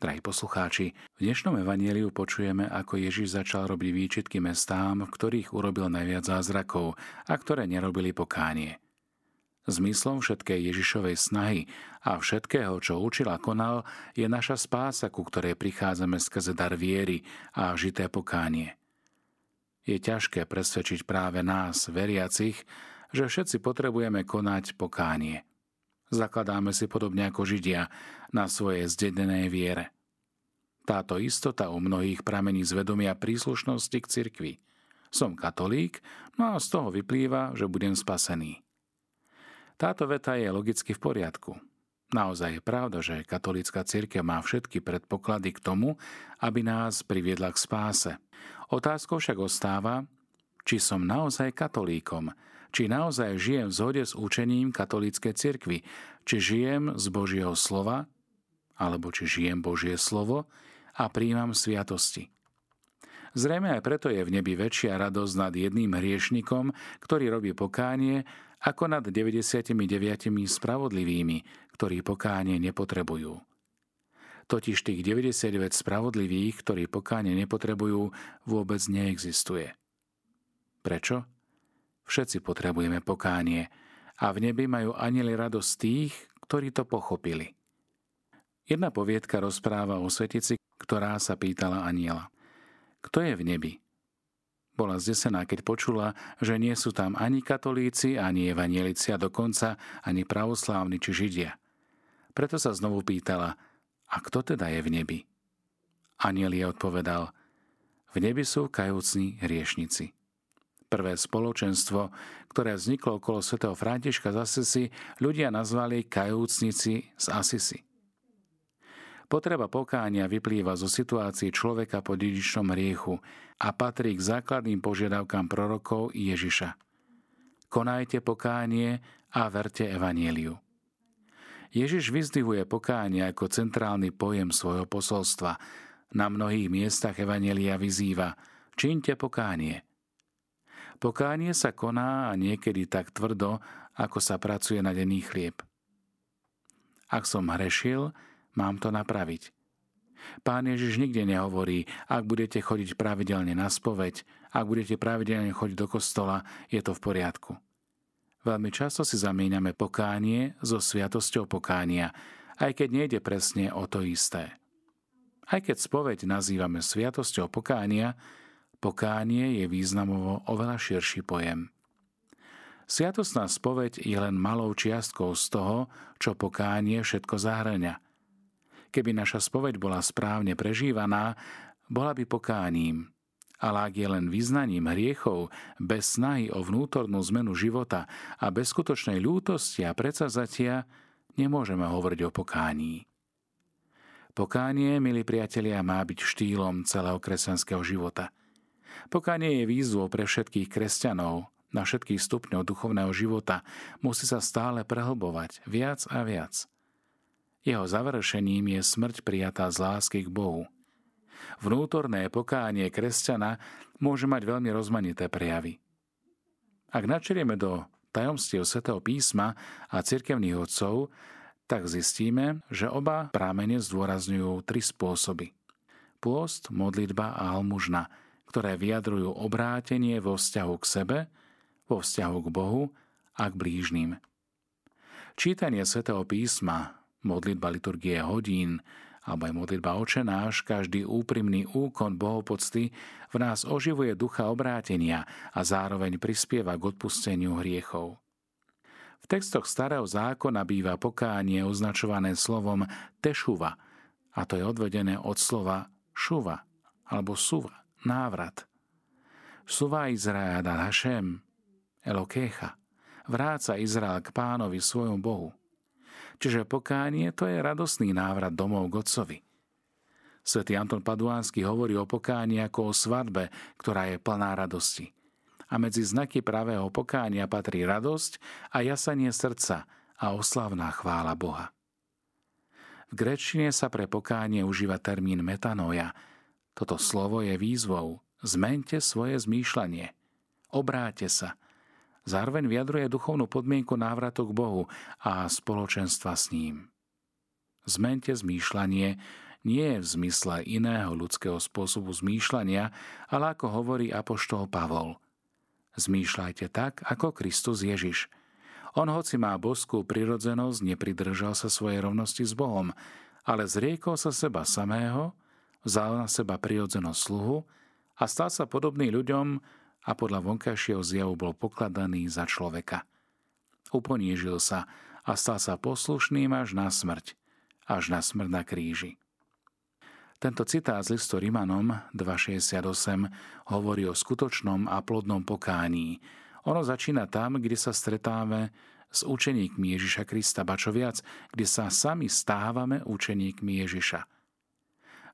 Drahí poslucháči, v dnešnom evaníliu počujeme, ako Ježiš začal robiť výčitky mestám, v ktorých urobil najviac zázrakov a ktoré nerobili pokánie. Zmyslom všetkej Ježišovej snahy a všetkého, čo učil a konal, je naša spása, ku ktorej prichádzame skrze dar viery a žité pokánie. Je ťažké presvedčiť práve nás, veriacich, že všetci potrebujeme konať pokánie – Zakladáme si podobne ako Židia na svojej zdedenej viere. Táto istota u mnohých pramení z vedomia príslušnosti k cirkvi. Som katolík, no a z toho vyplýva, že budem spasený. Táto veta je logicky v poriadku. Naozaj je pravda, že katolícka církev má všetky predpoklady k tomu, aby nás priviedla k spáse. Otázkou však ostáva, či som naozaj katolíkom, či naozaj žijem v zhode s učením katolíckej cirkvi, či žijem z Božieho slova, alebo či žijem Božie slovo a príjmam sviatosti. Zrejme aj preto je v nebi väčšia radosť nad jedným hriešnikom, ktorý robí pokánie, ako nad 99 spravodlivými, ktorí pokánie nepotrebujú. Totiž tých 99 spravodlivých, ktorí pokánie nepotrebujú, vôbec neexistuje. Prečo? Všetci potrebujeme pokánie a v nebi majú anieli radosť tých, ktorí to pochopili. Jedna poviedka rozpráva o svetici, ktorá sa pýtala aniela. Kto je v nebi? Bola zdesená, keď počula, že nie sú tam ani katolíci, ani evanielici a dokonca ani pravoslávni či židia. Preto sa znovu pýtala, a kto teda je v nebi? Aniel jej odpovedal, v nebi sú kajúcni hriešnici. Prvé spoločenstvo, ktoré vzniklo okolo svätého Františka z Asisi, ľudia nazvali kajúcnici z Asisi. Potreba pokánia vyplýva zo situácií človeka po dedičnom riechu a patrí k základným požiadavkám prorokov Ježiša. Konajte pokánie a verte evanieliu. Ježiš vyzdvihuje pokánie ako centrálny pojem svojho posolstva. Na mnohých miestach evanielia vyzýva Čínte pokánie – Pokánie sa koná a niekedy tak tvrdo, ako sa pracuje na denný chlieb. Ak som hrešil, mám to napraviť. Pán Ježiš nikde nehovorí, ak budete chodiť pravidelne na spoveď, ak budete pravidelne chodiť do kostola, je to v poriadku. Veľmi často si zamieňame pokánie so sviatosťou pokánia, aj keď nejde presne o to isté. Aj keď spoveď nazývame sviatosťou pokánia, Pokánie je významovo oveľa širší pojem. Sviatostná spoveď je len malou čiastkou z toho, čo pokánie všetko zahrania. Keby naša spoveď bola správne prežívaná, bola by pokáním. Ale ak je len vyznaním hriechov, bez snahy o vnútornú zmenu života a bez skutočnej ľútosti a predsazatia, nemôžeme hovoriť o pokání. Pokánie, milí priatelia, má byť štýlom celého kresťanského života – Pokánie je výzvou pre všetkých kresťanov na všetkých stupňov duchovného života. Musí sa stále prehlbovať viac a viac. Jeho završením je smrť prijatá z lásky k Bohu. Vnútorné pokánie kresťana môže mať veľmi rozmanité prejavy. Ak načerieme do tajomstiev svätého písma a cirkevných otcov, tak zistíme, že oba prámene zdôrazňujú tri spôsoby. Pôst, modlitba a almužna – ktoré vyjadrujú obrátenie vo vzťahu k sebe, vo vzťahu k Bohu a k blížnym. Čítanie svätého písma, modlitba liturgie hodín, alebo aj modlitba očenáš, každý úprimný úkon bohopocty v nás oživuje ducha obrátenia a zároveň prispieva k odpusteniu hriechov. V textoch starého zákona býva pokánie označované slovom tešuva, a to je odvedené od slova šuva alebo suva návrat. Suva Izrael a Hašem, Elokecha, vráca Izrael k pánovi svojom Bohu. Čiže pokánie to je radosný návrat domov k Otcovi. Svetý Anton Paduánsky hovorí o pokání ako o svadbe, ktorá je plná radosti. A medzi znaky pravého pokánia patrí radosť a jasanie srdca a oslavná chvála Boha. V grečine sa pre pokánie užíva termín metanoja, toto slovo je výzvou. Zmente svoje zmýšľanie. Obráte sa. Zároveň vyjadruje duchovnú podmienku návratu k Bohu a spoločenstva s ním. Zmente zmýšľanie nie je v zmysle iného ľudského spôsobu zmýšľania, ale ako hovorí apoštol Pavol. Zmýšľajte tak, ako Kristus Ježiš. On hoci má boskú prirodzenosť, nepridržal sa svojej rovnosti s Bohom, ale zriekol sa seba samého, na seba prirodzenosť sluhu a stal sa podobný ľuďom a podľa vonkajšieho zjavu bol pokladaný za človeka. Uponížil sa a stal sa poslušným až na smrť, až na smrť na kríži. Tento citát z listu Rimanom 2.68 hovorí o skutočnom a plodnom pokání. Ono začína tam, kde sa stretávame s učeníkmi Ježiša Krista, ba čo viac, kde sa sami stávame učeníkmi Ježiša.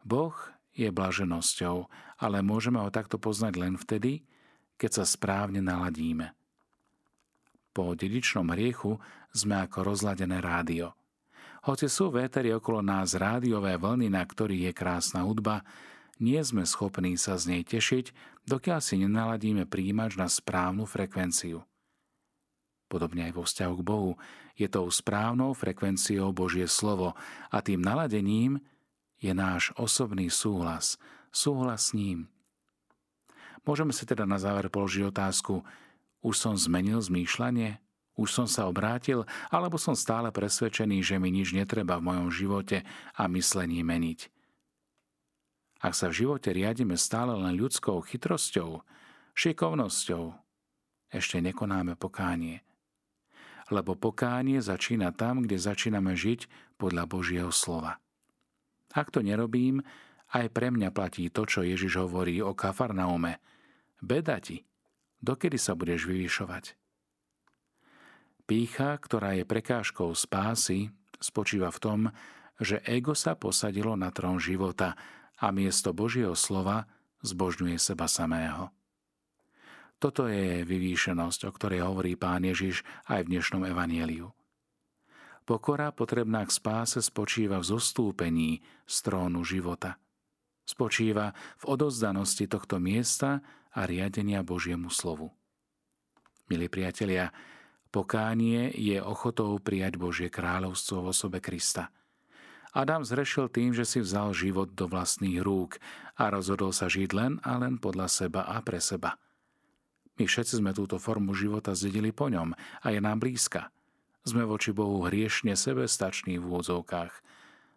Boh je blaženosťou, ale môžeme ho takto poznať len vtedy, keď sa správne naladíme. Po dedičnom hriechu sme ako rozladené rádio – hoci sú vétery okolo nás rádiové vlny, na ktorých je krásna hudba, nie sme schopní sa z nej tešiť, dokiaľ si nenaladíme príjimač na správnu frekvenciu. Podobne aj vo vzťahu k Bohu je tou správnou frekvenciou Božie slovo a tým naladením je náš osobný súhlas, súhlas s ním. Môžeme si teda na záver položiť otázku, už som zmenil zmýšľanie? Už som sa obrátil, alebo som stále presvedčený, že mi nič netreba v mojom živote a myslení meniť. Ak sa v živote riadime stále len ľudskou chytrosťou, šikovnosťou, ešte nekonáme pokánie. Lebo pokánie začína tam, kde začíname žiť podľa Božieho slova. Ak to nerobím, aj pre mňa platí to, čo Ježiš hovorí o Kafarnaume. Beda ti, dokedy sa budeš vyvyšovať? Pícha, ktorá je prekážkou spásy, spočíva v tom, že ego sa posadilo na trón života a miesto Božieho slova zbožňuje seba samého. Toto je vyvýšenosť, o ktorej hovorí pán Ježiš aj v dnešnom evanieliu. Pokora potrebná k spáse spočíva v zostúpení z trónu života. Spočíva v odozdanosti tohto miesta a riadenia Božiemu slovu. Milí priatelia, Pokánie je ochotou prijať Božie kráľovstvo v osobe Krista. Adam zrešil tým, že si vzal život do vlastných rúk a rozhodol sa žiť len a len podľa seba a pre seba. My všetci sme túto formu života zdedili po ňom a je nám blízka. Sme voči Bohu hriešne sebestační v úvodzovkách.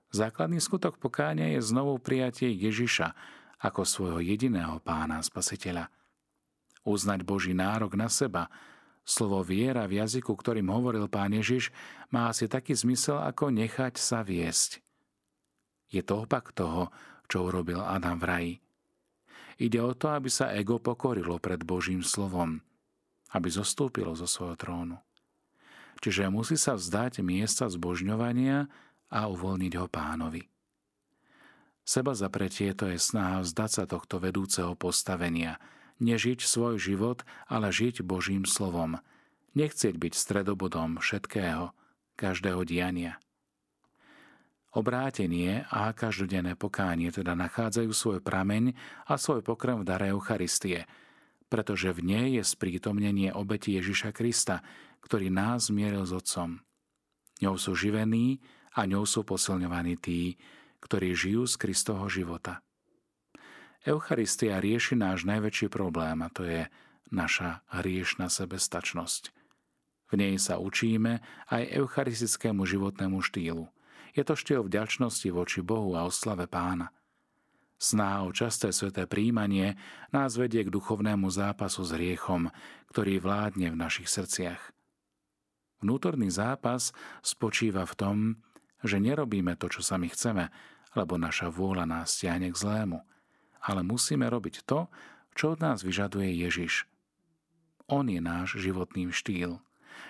Základný skutok pokánia je znovu prijatie Ježiša ako svojho jediného pána spasiteľa. Uznať Boží nárok na seba – Slovo viera v jazyku, ktorým hovoril pán Ježiš, má asi taký zmysel ako nechať sa viesť. Je to opak toho, čo urobil Adam v raji. Ide o to, aby sa ego pokorilo pred Božím slovom, aby zostúpilo zo svojho trónu. Čiže musí sa vzdať miesta zbožňovania a uvoľniť ho pánovi. Seba zapretie to je snaha vzdať sa tohto vedúceho postavenia – nežiť svoj život, ale žiť Božím slovom. Nechcieť byť stredobodom všetkého, každého diania. Obrátenie a každodenné pokánie teda nachádzajú svoj prameň a svoj pokrm v dare Eucharistie, pretože v nej je sprítomnenie obeti Ježiša Krista, ktorý nás zmieril s Otcom. Ňou sú živení a ňou sú posilňovaní tí, ktorí žijú z Kristovho života. Eucharistia rieši náš najväčší problém a to je naša hriešna sebestačnosť. V nej sa učíme aj eucharistickému životnému štýlu. Je to štýl vďačnosti voči Bohu a oslave pána. Sná o časté sveté príjmanie nás vedie k duchovnému zápasu s hriechom, ktorý vládne v našich srdciach. Vnútorný zápas spočíva v tom, že nerobíme to, čo sami chceme, lebo naša vôľa nás stiahne k zlému – ale musíme robiť to, čo od nás vyžaduje Ježiš. On je náš životný štýl.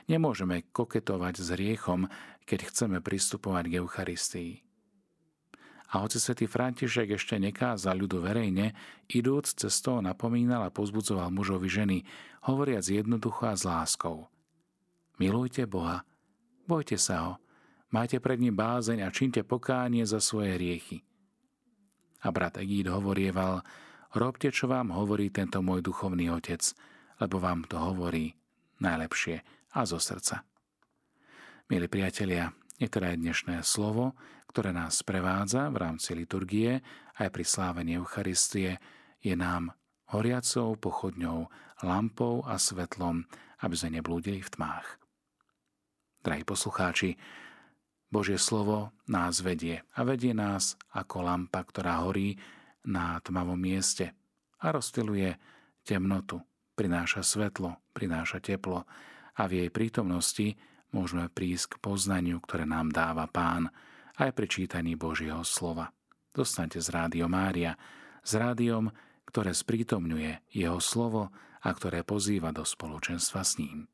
Nemôžeme koketovať s riechom, keď chceme pristupovať k Eucharistii. A hoci svätý František ešte nekázal ľudu verejne, idúc cestou napomínal a pozbudzoval mužovi ženy, hovoriac jednoducho a s láskou. Milujte Boha, bojte sa ho, majte pred ním bázeň a činte pokánie za svoje hriechy. A brat Egíd hovorieval, robte, čo vám hovorí tento môj duchovný otec, lebo vám to hovorí najlepšie a zo srdca. Milí priatelia, Niektoré dnešné slovo, ktoré nás prevádza v rámci liturgie aj pri slávení Eucharistie, je nám horiacou pochodňou, lampou a svetlom, aby sme neblúdili v tmách. Drahí poslucháči, Božie slovo nás vedie a vedie nás ako lampa, ktorá horí na tmavom mieste a rozstyluje temnotu, prináša svetlo, prináša teplo a v jej prítomnosti môžeme prísť k poznaniu, ktoré nám dáva Pán aj pri čítaní Božieho slova. Dostaňte z Rádio Mária, s rádiom, ktoré sprítomňuje Jeho slovo a ktoré pozýva do spoločenstva s ním.